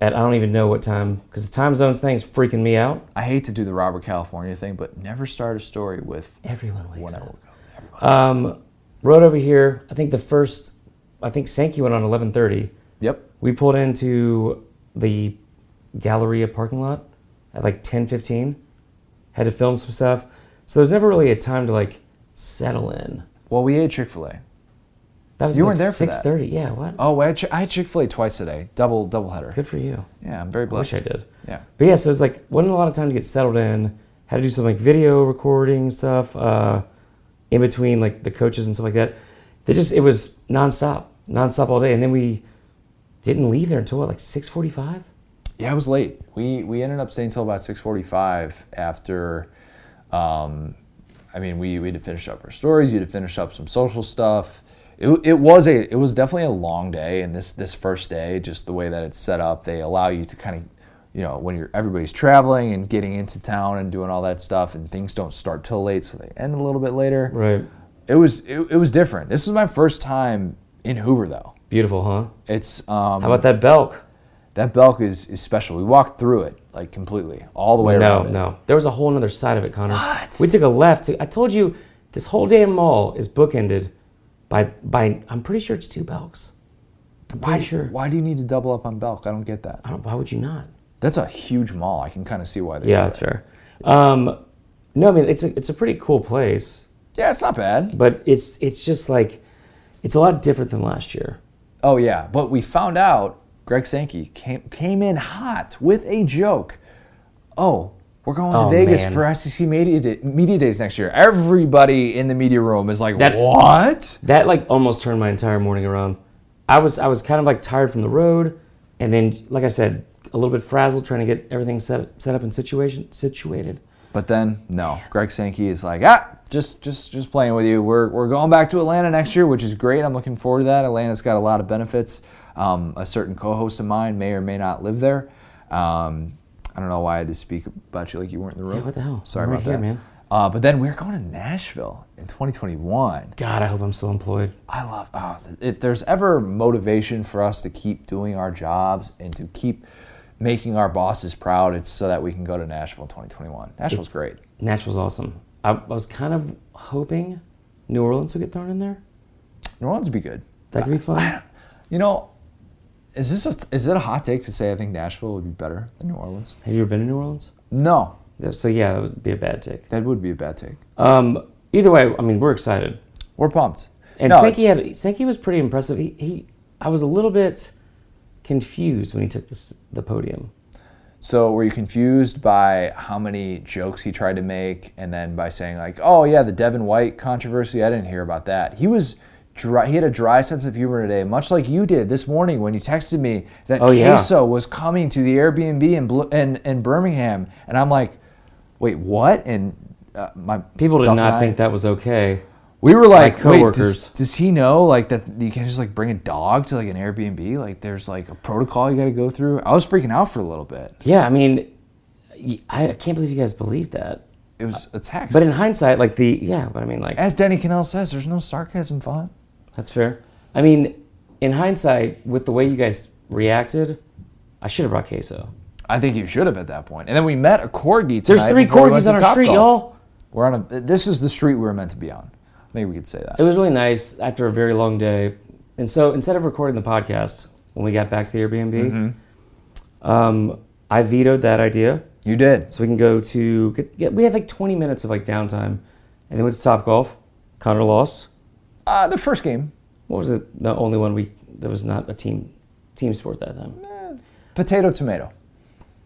at I don't even know what time because the time zones thing's freaking me out. I hate to do the Robert California thing, but never start a story with Everyone wakes when I up. woke up. Um, rode over here. I think the first, I think Sankey went on 11:30. Yep. We pulled into the Galleria parking lot at like 10:15. Had to film some stuff, so there's never really a time to like settle in. Well, we ate Chick Fil A. That was You like weren't there for that. 6:30. Yeah, what? Oh, I had, I had Chick Fil A twice today, double double header. Good for you. Yeah, I'm very blessed. I wish. I did. Yeah. But yeah, so it's like wasn't a lot of time to get settled in. Had to do some like video recording stuff uh, in between like the coaches and stuff like that. They just it was nonstop, nonstop all day, and then we didn't leave there until what like six forty five. Yeah, it was late. We we ended up staying till about 6:45 after. Um, I mean, we we had to finish up our stories. You had to finish up some social stuff. It, it was a it was definitely a long day, and this this first day, just the way that it's set up, they allow you to kind of, you know, when you're everybody's traveling and getting into town and doing all that stuff, and things don't start till late, so they end a little bit later. Right. It was it, it was different. This is my first time in Hoover though. Beautiful, huh? It's um, How about that Belk? that Belk is, is special. We walked through it like completely, all the way No, around. it. no. There was a whole other side of it, Connor. What? We took a left. To, I told you this whole damn mall is bookended by by. I'm pretty sure it's two Belks. I'm Why, sure. why do you need to double up on Belk? I don't get that. I don't, why would you not? That's a huge mall. I can kind of see why they. Yeah, that's that. fair. Um, no, I mean it's a it's a pretty cool place, Yeah, it's not bad. but it's it's just like it's a lot different than last year. Oh yeah, but we found out Greg Sankey came came in hot with a joke. Oh, we're going Oh, to Vegas man. for SEC media Day, media days next year. Everybody in the media room is like, That's- "What?" That like almost turned my entire morning around. I was I was kind of like tired from the road, and then like I said, a little bit frazzled trying to get everything set set up and situation situated. But then no, Greg Sankey is like, ah, just just just playing with you. We're we're going back to Atlanta next year, which is great. I'm looking forward to that. Atlanta's got a lot of benefits. Um, a certain co-host of mine may or may not live there. Um, I don't know why I had to speak about you like you weren't in the room. Yeah, what the hell? Sorry I'm right about here, that, man. Uh, but then we're going to Nashville in 2021. God, I hope I'm still employed. I love. Oh, if there's ever motivation for us to keep doing our jobs and to keep making our bosses proud, it's so that we can go to Nashville in 2021. Nashville's great. Nashville's awesome. I, I was kind of hoping New Orleans would get thrown in there. New Orleans would be good. That could be fun. You know, is this a, is it a hot take to say I think Nashville would be better than New Orleans? Have you ever been to New Orleans? No, So yeah, that would be a bad take. that would be a bad take. Um, either way, I mean we're excited. We're pumped. And No, Sankey had Sankey was pretty impressive. He, he I was a little bit confused when he took this the podium. So were you confused by how many jokes he tried to make, and then by saying like, "Oh yeah, the Devin White controversy"? I didn't hear about that. He was dry. He had a dry sense of humor today, much like you did this morning when you texted me that Oh, yeah. queso was coming to the Airbnb in in, in Birmingham, and I'm like, "Wait, what?" And uh, my People did not I- think that was okay. We were like, wait, coworkers. does, does he know like that you can't just like bring a dog to like an Airbnb? Like there's like a protocol you got to go through. I was freaking out for a little bit. Yeah, I mean, I can't believe you guys believed that. It was a text. But in hindsight, like the yeah, but I mean, like as Danny Kanell says, there's no sarcasm font. That's fair. I mean, in hindsight, with the way you guys reacted, I should have brought queso. I think you should have at that point. And then we met a corgi. There's three before we went corgis to on our street, y'all. We're on a. This is the street we were meant to be on. I think we could say that. It was really nice after a very long day. And so instead of recording the podcast when we got back to the Airbnb, Mm-hmm. um, I vetoed that idea. You did. So we can go to get, get, we had like 20 minutes of like downtime, and then went to Top Golf. Connor lost. Uh, the first game, What was it? The only one we there was not a team team sport that time. potato tomato.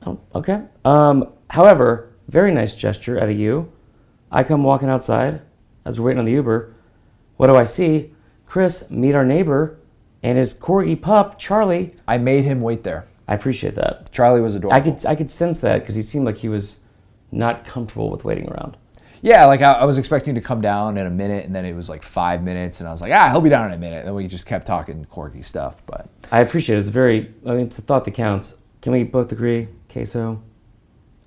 Oh, okay. Um, however, very nice gesture out of you. I come walking outside as we're waiting on the Uber. What do I see? Chris, meet our neighbor, and his corgi pup Charlie. I made him wait there. I appreciate that. Charlie was adorable. I could I could sense that because he seemed like he was not comfortable with waiting around. Yeah, like I, I was expecting to come down in a minute, and then it was like five minutes, and I was like, ah, he'll be down in a minute. And then we just kept talking quirky stuff. But I appreciate it. It's very. I mean, it's a thought that counts. Can we both agree? Queso,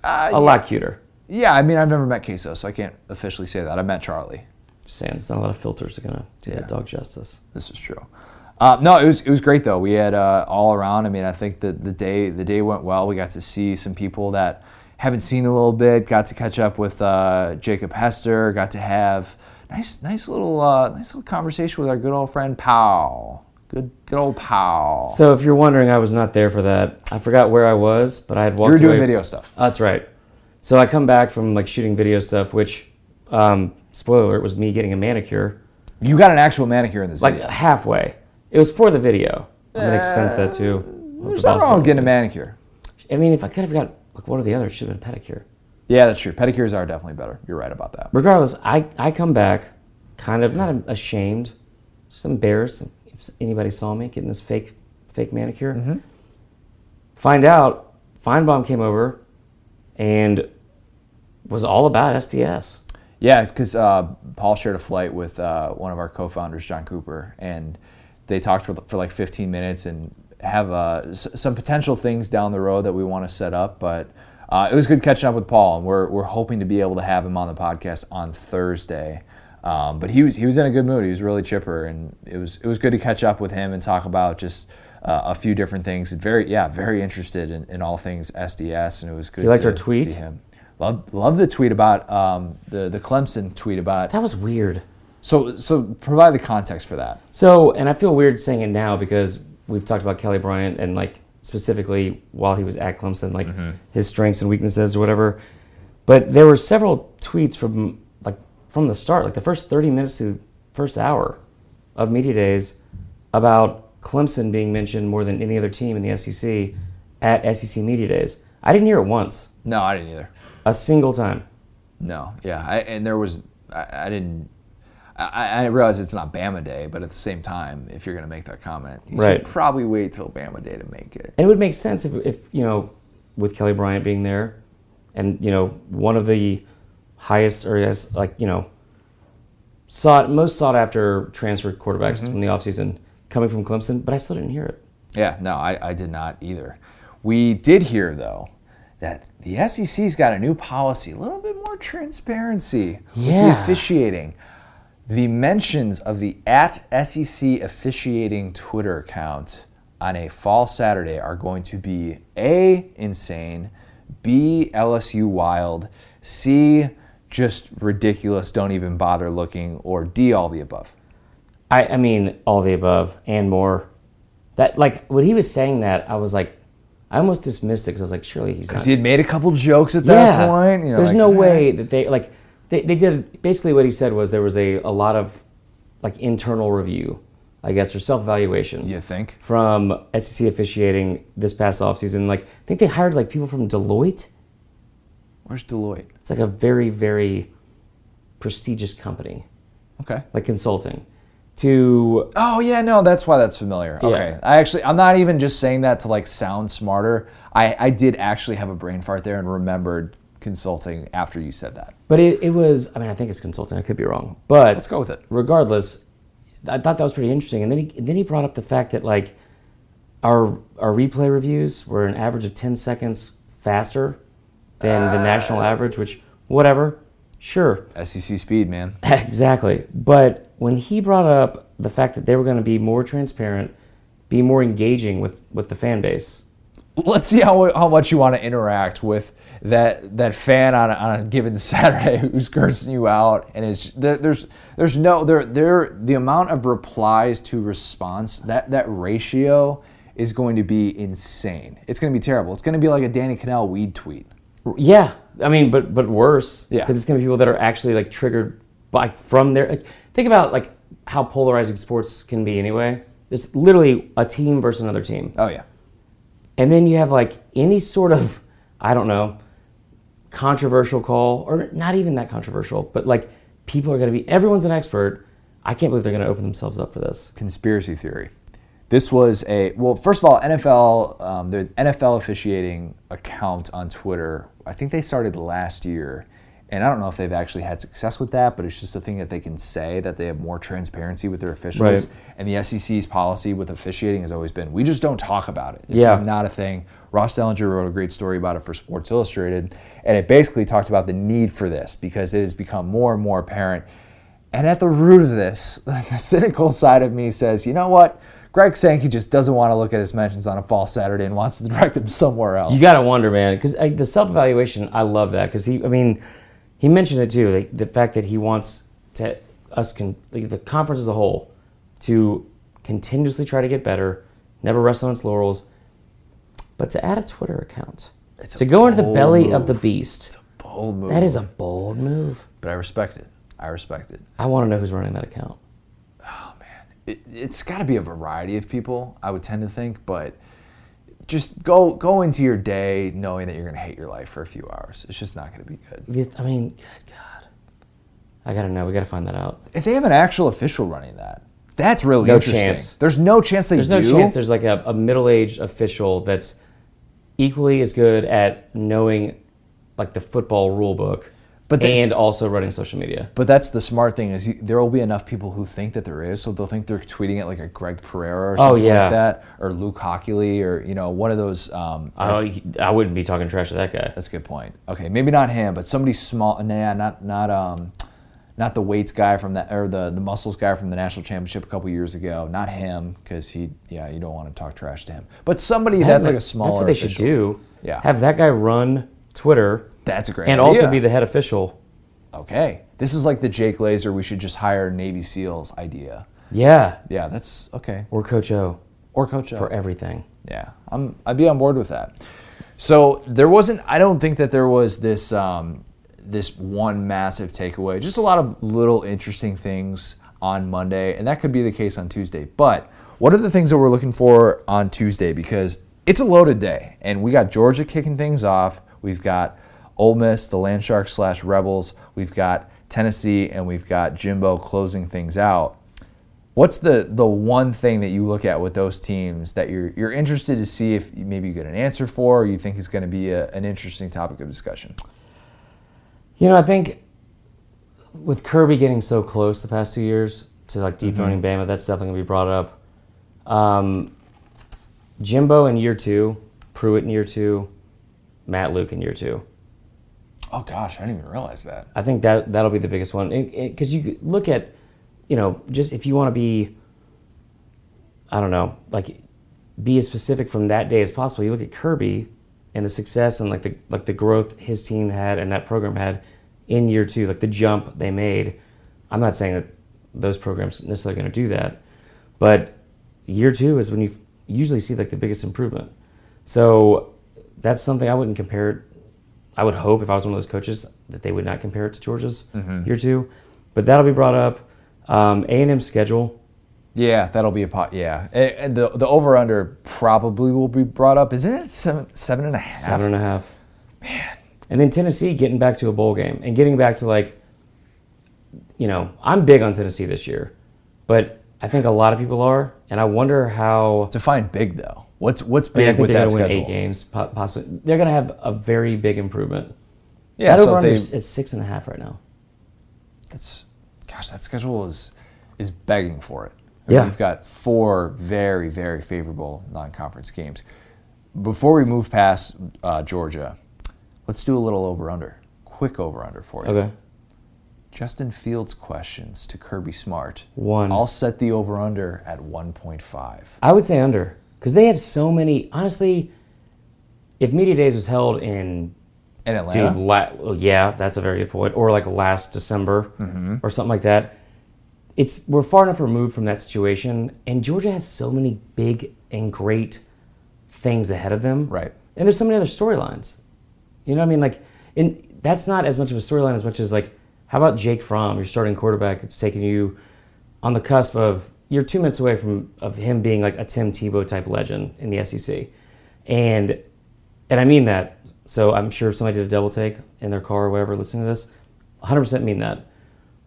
uh, a yeah, lot cuter. yeah, I mean, I've never met Queso, so I can't officially say that. I met Charlie. Saying, it's not a lot of filters are gonna do Yeah. that dog justice. This is true. Uh, no, it was it was great though. We had uh, all around. I mean, I think that the day the day went well. We got to see some people that haven't seen a little bit. Got to catch up with uh, Jacob Hester. Got to have nice nice little uh, nice little conversation with our good old friend Powell. Good good old Powell. So if you're wondering, I was not there for that. I forgot where I was, but I had walked. you were doing away. video stuff. Oh, that's right. So I come back from like shooting video stuff, which, um, spoiler alert, was me getting a manicure. You got an actual manicure in this Like video. halfway. It was for the video. I'm gonna expense that too. There's nothing wrong with getting a manicure. I mean, if I could have got like what are the other, it should have been pedicure. Yeah, that's true. Pedicures are definitely better. You're right about that. Regardless, I, I come back kind of not ashamed, just embarrassed if anybody saw me getting this fake fake manicure. Mm-hmm. Find out, Finebaum came over and was all about SDS. Yeah, it's because uh, Paul shared a flight with uh, one of our co-founders, John Cooper, and they talked for, for like 15 minutes and have uh, s- some potential things down the road that we want to set up. But uh, it was good catching up with Paul, and we're, we're hoping to be able to have him on the podcast on Thursday. Um, but he was he was in a good mood. He was really chipper, and it was it was good to catch up with him and talk about just uh, a few different things. Very yeah, very interested in, in all things SDS, and it was good. You liked to our tweet? See him. Love, love the tweet about um, the the Clemson tweet about That was weird. so so provide the context for that. So, and I feel weird saying it now because we've talked about Kelly Bryant and like specifically while he was at Clemson, like mm-hmm. his strengths and weaknesses or whatever. But there were several tweets from like from the start, like the first 30 minutes to the first hour of media days about Clemson being mentioned more than any other team in the SEC at SEC media days. I didn't hear it once, No, I didn't either. a single time. No, yeah, I, and there was I, I didn't. I, I realize it's not Bama Day, but at the same time, if you're going to make that comment, you Right. should probably wait till Bama Day to make it. And it would make sense if, if you know, with Kelly Bryant being there, and you know, one of the highest or yes, like you know, sought most sought after transfer quarterbacks mm-hmm. from the offseason coming from Clemson, but I still didn't hear it. Yeah, no, I, I did not either. We did hear though that the SEC's got a new policy, a little bit more transparency with the Yeah. officiating. The mentions of the at SEC officiating Twitter account on a fall Saturday are going to be A, insane, B, LSU wild, C, just ridiculous, don't even bother looking, or D, all the above. I, I mean, all the above and more. That like when he was saying that, I was like, I almost dismissed it because I was like, surely he's. Because he had made a couple jokes at that point. you know, there's like, no way that they like they, they did basically what he said was there was a, a lot of like internal review, I guess, or self evaluation You think? from SEC officiating this past offseason. Like I think they hired like people from Deloitte. Where's Deloitte? It's like a very, very prestigious company, Okay. like consulting. To Oh yeah, no, that's why that's familiar. Yeah. Okay. I actually I'm not even just saying that to like sound smarter. I, I did actually have a brain fart there and remembered consulting after you said that. but it, it was I mean I think it's consulting, I could be wrong. But Let's go with it. regardless, I thought that was pretty interesting. And then he and then he brought up the fact that like our our replay reviews were an average of ten seconds faster than the ah. national average, which whatever, sure, SEC speed, man. [laughs] exactly. But when he brought up the fact that they were going to be more transparent, be more engaging with with the fan base, Let's see how how much you want to interact with that that fan on a, on a given [laughs] Saturday who's cursing you out and is there's there's no there there the amount of replies to response that that ratio is going to be insane. It's going to be terrible. It's going to be like a Danny Kanell weed tweet. Yeah, I mean, but but worse. Yeah. because it's gonna be people that are actually like triggered by from their. Like, think about like how polarizing sports can be anyway. It's literally a team versus another team, Oh yeah. and then you have like any sort of I don't know controversial call or not even that controversial, but like people are gonna be everyone's an expert. I can't believe they're gonna open themselves up for this. conspiracy theory. This was a well. First of all, NFL um, the NFL officiating account on Twitter. I think they started last year, and I don't know if they've actually had success with that, but it's just a thing that they can say that they have more transparency with their officials. Right. And the SEC's policy with officiating has always been we just don't talk about it. This Yeah. is not a thing. Ross Dellenger wrote a great story about it for Sports Illustrated, and it basically talked about the need for this because it has become more and more apparent. And at the root of this, [laughs] the cynical side of me says, you know what? Greg Sankey just doesn't want to look at his mentions on a fall Saturday and wants to direct them somewhere else. You gotta wonder, man, because the self evaluation, I love that because he, I mean, he mentioned it too, like the fact that he wants to us can like the conference as a whole to continuously try to get better, never rest on its laurels, but to add a Twitter account, It's to go into the belly of the move. beast, bold move. that is a bold move. but I respect it. I respect it. I want to know who's running that account. Oh man. It, it's got to be a variety of people i would tend to think but just go go into your day knowing that you're going to hate your life for a few hours it's just not going to be good I mean, good God, I gotta know. We gotta find that out. if they have an actual official running that that's really No interesting chance. there's no chance they There's do no chance there's like a, a middle-aged official that's equally as good at knowing like the football rule book But and also running social media. but that's the smart thing is you, there will be enough people who think that there is so they'll think they're tweeting it like a greg pereira or Oh, something yeah. like that or luke hockley or you know one of those um, I, I wouldn't be talking trash to that guy. That's a good point. Okay, maybe not him, but somebody small. Nah, not not um, not the weights guy from that or the the muscles guy from the national championship a couple years ago. Not him, because he yeah you don't want to talk trash to him. But somebody that's like a smaller. That's what they should do. Yeah. Have that guy run Twitter That's a great. Idea. And idea. also be the head official. okay. This is like the Jake Laser. We should just hire Navy SEALs idea. Yeah. Yeah, that's okay. Or Coach O Or Coach O. for everything. Yeah, I'm, I'd be on board with that. So there wasn't. I don't think that there was this um, this one massive takeaway. Just a lot of little interesting things on Monday, and that could be the case on Tuesday. But what are the things that we're looking for on Tuesday? Because it's a loaded day, and we got Georgia kicking things off. We've got Ole Miss, the Land Sharks slash Rebels. We've got Tennessee, and we've got Jimbo closing things out. What's the the one thing that you look at with those teams that you're you're interested to see if maybe you get an answer for, or you think is going to be a, an interesting topic of discussion? You know, I think with Kirby getting so close the past two years to like dethroning Bama, that's definitely gonna be brought up. Um, Jimbo in year two, Pruitt in year two, Matt Luke in year two. Oh gosh, I didn't even realize that. I think that that'll be the biggest one because you look at, you know, just if you want to be, I don't know, like be as specific from that day as possible. You look at Kirby and the success and like the like the growth his team had and that program had in year two, like the jump they made. I'm not saying that those programs necessarily going to do that, but year two is when you usually see like the biggest improvement. So that's something I wouldn't compare it I would hope if I was one of those coaches that they would not compare it to Georgia's year two, but that'll be brought up. Um, A and M schedule. Yeah, that'll be a pot. Yeah, and, and the the over under probably will be brought up. Isn't it seven seven and a half? Seven and a half. Man. And then Tennessee getting back to a bowl game and getting back to like, you know, I'm big on Tennessee this year, but I think a lot of people are, and I wonder how. Define big though. What's what's I, mean, I big think with they're that to win schedule? eight games, possibly. They're going to have a very big improvement. Yeah, that so over if under they is it's six and a half right now. that's gosh, that schedule is is begging for it. Yeah. we've got four very very favorable non-conference games. Before we move past uh, Georgia, let's do a little over under. Quick over under for you. Okay. Justin Fields questions to Kirby Smart. One. I'll set the over under at 1.5. I would say under because they have so many. Honestly, if media days was held in In Atlanta. dude, la- yeah, that's a very good point. Or like last December Mm-hmm. or something like that. It's we're far enough removed from that situation, and Georgia has so many big and great things ahead of them. Right. And there's so many other storylines. You know what I mean? Like, and that's not as much of a storyline as much as like, how about Jake Fromm, your starting quarterback, that's taking you on the cusp of you're two minutes away from of him being like a Tim Tebow type legend in the SEC, and and I mean that. So I'm sure if somebody did a double take in their car or whatever listening to this, 100% mean that.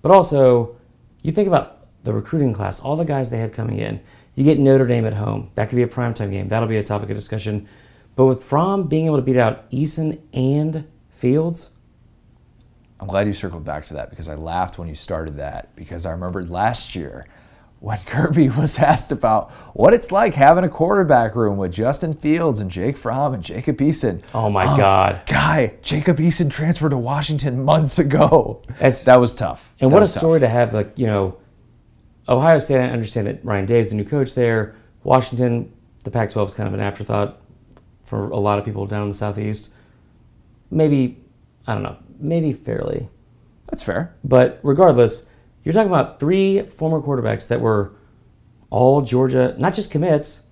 But also, you think about the recruiting class, all the guys they have coming in. You get Notre Dame at home. That could be a primetime game. That'll be a topic of discussion. But with Fromm being able to beat out Eason and Fields, I'm glad you circled back to that because I laughed when you started that because I remembered last year when [laughs] Kirby was asked about what it's like having a quarterback room with Justin Fields and Jake Fromm and Jacob Eason. oh my um, God. Guy, Jacob Eason transferred to Washington months ago. That's- that was tough. And That what a tough. story to have, like, you know, Ohio State, I understand that Ryan Day is the new coach there. Washington, the Pac 12 is kind of an afterthought for a lot of people down in the Southeast. Maybe, I don't know, maybe fairly. That's fair. But regardless, you're talking about three former quarterbacks that were all Georgia, not just commits,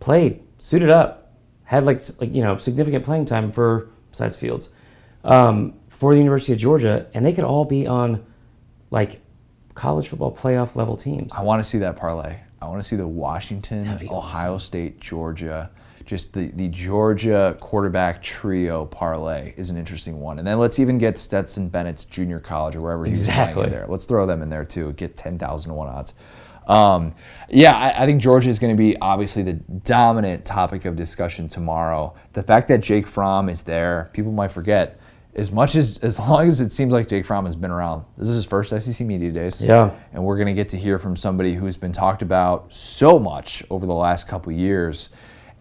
played, suited up, had like, like you know significant playing time for besides Fields um, for the University of Georgia, and they could all be on like college football playoff level teams. I want to see that parlay. I want to see the Washington, Ohio State, Georgia. Just the, the Georgia quarterback trio parlay is an interesting one. And then let's even get Stetson Bennett's junior college or wherever he's playing in there. Let's throw them in there too. Get 10,000 to 1 odds. Um, yeah, I, I think Georgia is going to be obviously the dominant topic of discussion tomorrow. The fact that Jake Fromm is there, people might forget. As much as as long as it seems like Jake Fromm has been around, this is his first SEC media days Yeah. and we're going to get to hear from somebody who's been talked about so much over the last couple years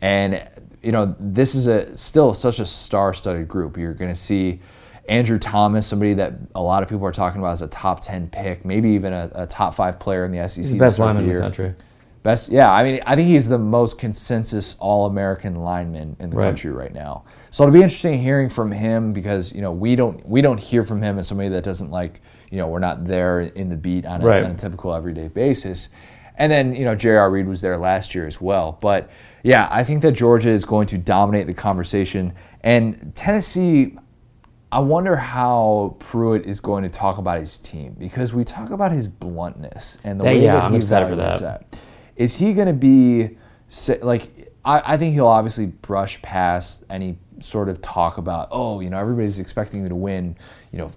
and you know this is a still such a star-studded group you're going to see andrew thomas somebody that a lot of people are talking about as a top 10 pick maybe even a, a top 5 player in the sec He's the best lineman in the country. Best, yeah. I mean, I think he's the most consensus All-American lineman in the Right. country right now. So it'll be interesting hearing from him because you know we don't we don't hear from him as somebody that doesn't like you know we're not there in the beat on a, Right. on a typical everyday basis. And then you know J.R. Reed was there last year as well. But yeah, I think that Georgia is going to dominate the conversation, and Tennessee. I wonder how Pruitt is going to talk about his team because we talk about his bluntness and the Yeah, way yeah, that I'm he excited for that. that. Is he going to be like? I, I think he'll obviously brush past any sort of talk about oh you know everybody's expecting you to win you know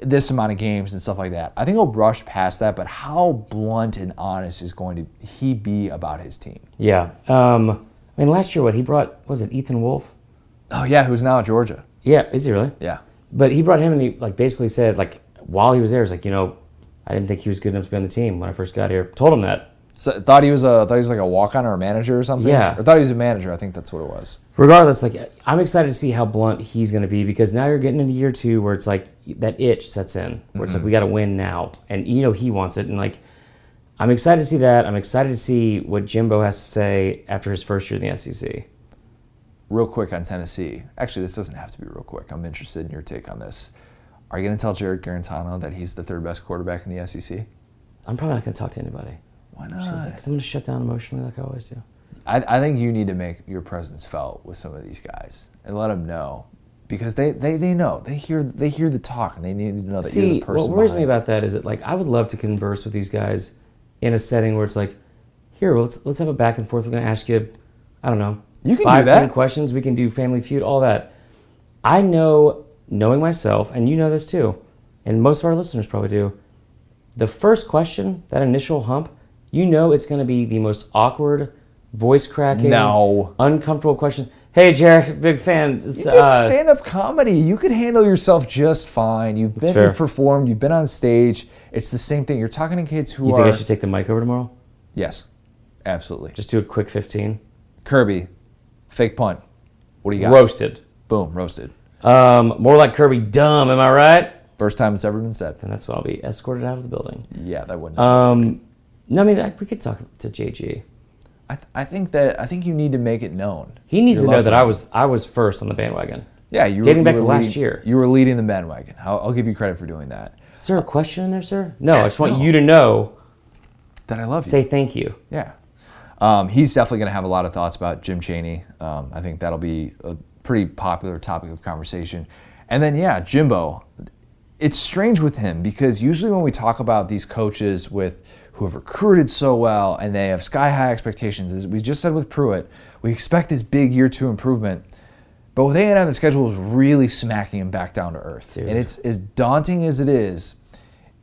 this amount of games and stuff like that. I think he'll brush past that. But how blunt and honest is going to he be about his team? Yeah. Um, I mean, last year, what he brought was it Ethan Wolf? Oh yeah, who's now at Georgia? Yeah, is he really? Yeah. But he brought him and he like basically said like while he was there, he's like, you know, I didn't think he was good enough to be on the team when I first got here. Told him that. So thought he was a thought he was like a walk on or a manager or something. Yeah. Or thought he was a manager. I think that's what it was. Regardless, like I'm excited to see how blunt he's going to be because now you're getting into year two where it's like that itch sets in where it's like mm-hmm. we got to win now, and you know he wants it, and like I'm excited to see that. I'm excited to see what Jimbo has to say after his first year in the SEC. real quick on Tennessee. Actually, this doesn't have to be real quick. I'm interested in your take on this. Are you going to tell Jarrett Guarantano that he's the third best quarterback in the SEC? I'm probably not going to talk to anybody Why not? because not? I'm going to shut down emotionally like I always do. I, I think you need to make your presence felt with some of these guys and let them know because they, they, they know they hear they hear the talk and they need to know that you're the person. what worries me behind it. about that is that like I would love to converse with these guys in a setting where it's like, here, well, let's let's have a back and forth. We're gonna ask you, I don't know, You can do that. ten questions. We can do Family Feud, all that. I know, knowing myself, and you know this too, and most of our listeners probably do. The first question, that initial hump, you know it's going to be the most awkward, voice cracking, No. uncomfortable question. Hey, Jarrett, [laughs] big fan. You did Uh, stand-up comedy. You could handle yourself just fine. You've been you've performed. You've been on stage. It's the same thing. You're talking to kids who you are You think I should take the mic over tomorrow? yes, absolutely. Just do a quick 15. Kirby, fake punt. What do you got? Roasted. Boom, roasted. Um, more like Kirby dumb, am I right? First time it's ever been said. And that's why I'll be escorted out of the building. Yeah, that wouldn't. Um, no, I mean, I, we could talk to JG. I, th- I think that I think you need to make it known. He needs Your to know that for I was I was first on the bandwagon. Yeah, you were, dating you back to last year. You were leading the bandwagon. I'll, I'll give you credit for doing that. Is there a question in there, sir? No, I just want No. you to know. That I love you. Say thank you. Yeah. Um, he's definitely going to have a lot of thoughts about Jim Chaney. Um, I think that'll be a pretty popular topic of conversation. And then, yeah, Jimbo. It's strange with him because usually when we talk about these coaches with who have recruited so well and they have sky high expectations, as we just said with Pruitt, we expect this big year two improvement. But with A&M, the schedule is really smacking him back down to earth. Dude. And it's as daunting as it is,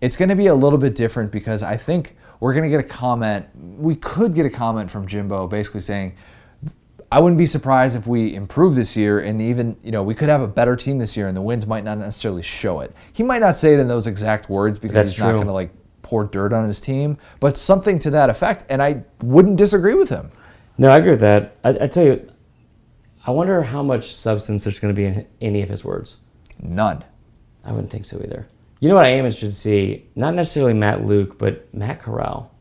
it's going to be a little bit different because I think we're gonna get a comment. We could get a comment from Jimbo, basically saying, "I wouldn't be surprised if we improve this year, and even you know we could have a better team this year, and the wins might not necessarily show it." He might not say it in those exact words because That's he's not gonna like pour dirt on his team, but something to that effect. And I wouldn't disagree with him. No, I agree with that. I, I tell you, I wonder how much substance there's going to be in any of his words. None. I wouldn't think so either. You know what I am interested to see? Not necessarily Matt Luke, but Matt Corral.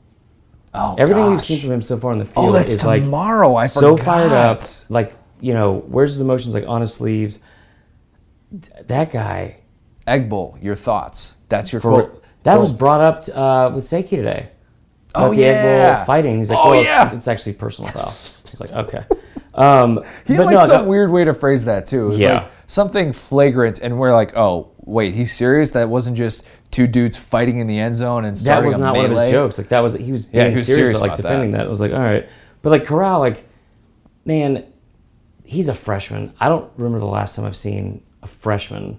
Oh, Everything we've seen from him so far in the oh, field Oh, that's is like tomorrow. I so fired up. Like you know, where's his emotions? Like on his sleeves. That guy. Egg Bowl, your thoughts. That's your For, quote. That was brought up uh, with Sankey today. Oh, About the yeah. Fighting. He's like, Oh, well, it's- yeah. it's, actually personal foul. He's like, okay. Um, [laughs] He had but like no, some that- weird way to phrase that too. It was Yeah. like something flagrant, and we're like, oh, wait, he's serious? That wasn't just two dudes fighting in the end zone and that starting was a not one of his jokes. Like that was he was Yeah, being he was serious, serious but like about defending that. It was like all right, but like Corral, like man, he's a freshman. I don't remember the last time I've seen a freshman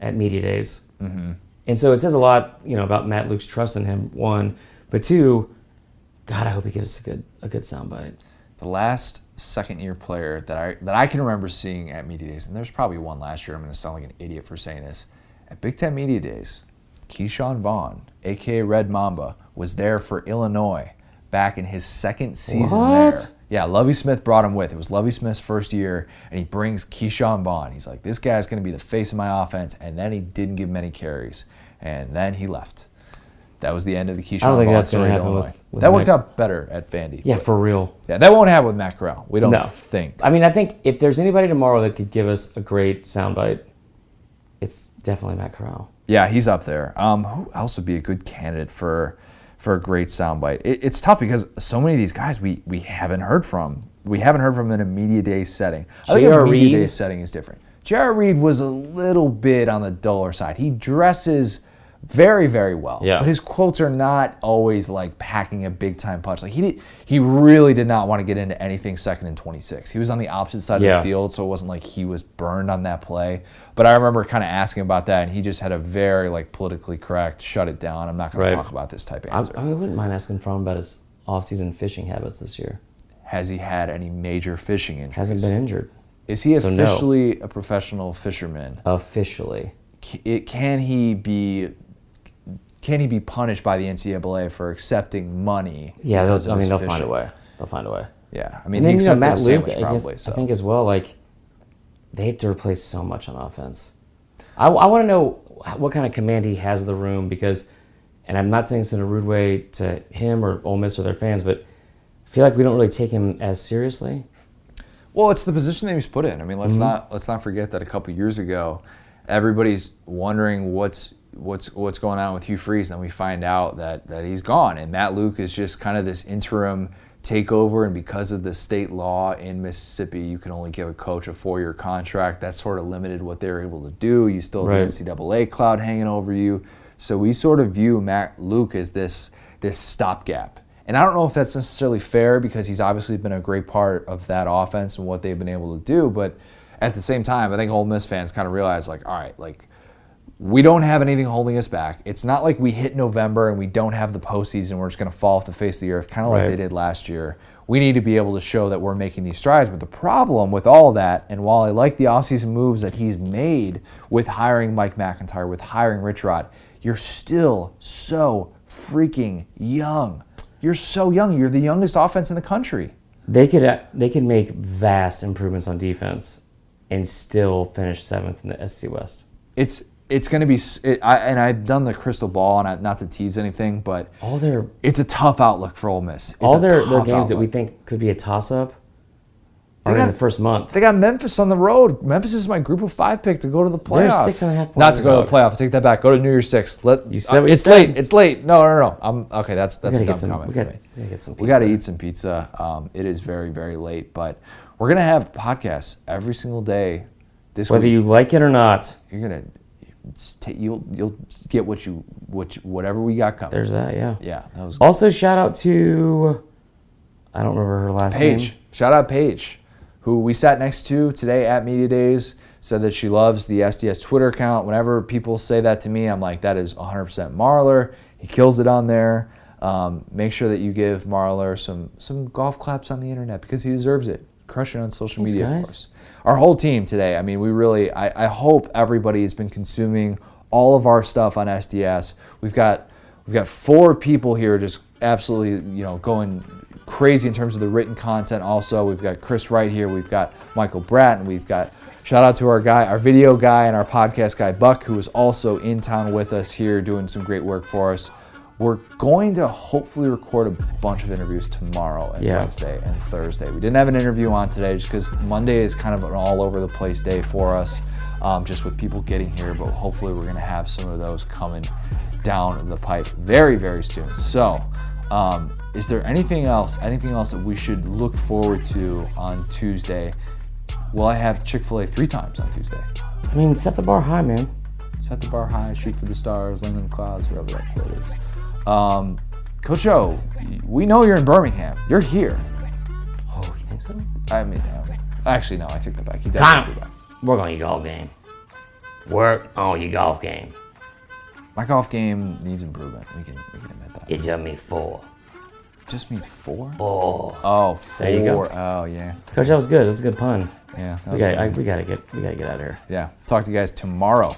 at media days, mm-hmm. And so it says a lot, you know, about Matt Luke's trust in him. One, but two, God, I hope he gives us a good a good soundbite. The last second year player that I that I can remember seeing at media days, and there's probably one last year. I'm going to sound like an idiot for saying this. At Big Ten media days, Ke'Shawn Vaughn, aka Red Mamba, was there for Illinois back in his second season What? there. Yeah, Lovie Smith brought him with. It was Lovie Smith's first year, and he brings Ke'Shawn Vaughn. He's like, this guy's going to be the face of my offense, and then he didn't give many carries, and then he left. That was the end of the Ke'Shawn think Vaughn that's gonna story at Illinois. with- with that worked Mac- out better at Vandy. Yeah, for real. Yeah, that won't happen with Matt Corral. We don't No. think. I mean, I think if there's anybody tomorrow that could give us a great soundbite, it's definitely Matt Corral. Yeah, he's up there. Um, who else would be a good candidate for for a great soundbite? It, it's tough because so many of these guys we we haven't heard from. We haven't heard from in a media day setting. I think a media day setting is different. J.R. Reed was a little bit on the duller side. He dresses very very well, Yeah. but his quotes are not always like packing a big time punch. Like he did, he really did not want to get into anything second and twenty six. He was on the opposite side Yeah. of the field, so it wasn't like he was burned on that play. But I remember kind of asking about that, and he just had a very like politically correct, shut it down. I'm not going Right. to talk about this type of I, answer. I wouldn't mind asking from about his off-season fishing habits this year. Has he had any major fishing injuries? Hasn't been injured Is he so no. officially a professional fisherman? officially. It, can he be? Can he be punished by the NCAA for accepting money? Yeah, because they'll, of I mean they'll find a way. They'll find a way. Yeah, I mean, And he then you know Matt Luke, sandwich I, guess, so. I think as well. Like they have to replace so much on offense. I, I want to know what kind of command he has the room because, and I'm not saying this in a rude way to him or Ole Miss or their fans, but I feel like we don't really take him as seriously. Well, it's the position that he was put in. I mean, Mm-hmm. let's not let's not forget that a couple years ago, everybody's wondering what's what's what's going on with Hugh Freeze, and then we find out that that he's gone, and Matt Luke is just kind of this interim takeover. And because of the state law in Mississippi, you can only give a coach a four-year contract. That sort of limited what they were able to do. You still have Right. the NCAA cloud hanging over you, so we sort of view Matt Luke as this this stopgap. And I don't know if that's necessarily fair because he's obviously been a great part of that offense and what they've been able to do. But at the same time, I think Ole Miss fans kind of realize, like, all right, like, we don't have anything holding us back. It's not like we hit November and we don't have the postseason. We're just going to fall off the face of the earth, kind of like they did last year. We need to be able to show that we're making these strides. But the problem with all of that, and while I like the offseason moves that he's made with hiring Mike MacIntyre, with hiring Rich Rod, you're still so freaking young. You're so young. You're the youngest offense in the country. They could uh, they could make vast improvements on defense and still finish seventh in the SC West. It's it's going to be, it, I, and I've done the crystal ball, and I, not to tease anything, but All their it's a tough outlook for Ole Miss. It's all their, their games that we think could be a toss up are They in got- the first month. They got Memphis on the road. Memphis is my group of five pick to go to the They're playoffs. six and a half Not to go to the playoffs. Take that back. Go to New Year's Six. Let You said you it's said. late. It's late. No, no, no. I'm okay. That's that's a dumb some. comment We gotta, me. we gotta get some. We got to eat some pizza. Um, it is very very late, but we're gonna have podcasts every single day this Whether week. you like it or not, You're gonna ta- you'll you'll get what you what you- whatever we got coming. there's that. Yeah. yeah, that was Also, shout out to I don't remember her last Paige. name. Shout out Paige, who we sat next to today at Media Days, said that she loves the SDS Twitter account. Whenever people say that to me, I'm like, that is 100% Marler. He kills it on there. um, make sure that you give Marler some some golf claps on the internet because he deserves it. Crush it on social Thanks, media guys. for us. Our whole team today. I mean, we really. I, I hope everybody has been consuming all of our stuff on SDS. We've got we've got four people here just absolutely you know going crazy in terms of the written content. Also, we've got Chris Wright here. We've got Michael Bratton. We've got shout out to our guy, our video guy, and our podcast guy Buck, who is also in town with us here doing some great work for us. We're going to hopefully record a bunch of interviews tomorrow and Yeah. Wednesday and Thursday. We didn't have an interview on today just because Monday is kind of an all over the place day for us, um, just with people getting here. But hopefully, we're going to have some of those coming down the pipe very, very soon. So, um, is there anything else, anything else that we should look forward to on Tuesday? Will I have Chick fil A three times on Tuesday? I mean, set the bar high, man. Set the bar high, shoot for the stars, land in the clouds, whatever that quote is. Um, Coach O, we know you're in Birmingham. You're here. Oh, you think so? I mean, um, actually, no, I take that back. He definitely back. Work on your golf game. Work on your golf game. My golf game needs improvement. We can, we can admit that. It just me four. just means four. Oh, Oh, four. There you go. Oh, yeah, coach, that was good. That was a good pun. yeah. We got, really I, good. we gotta get, we gotta get out of here. yeah. Talk to you guys tomorrow.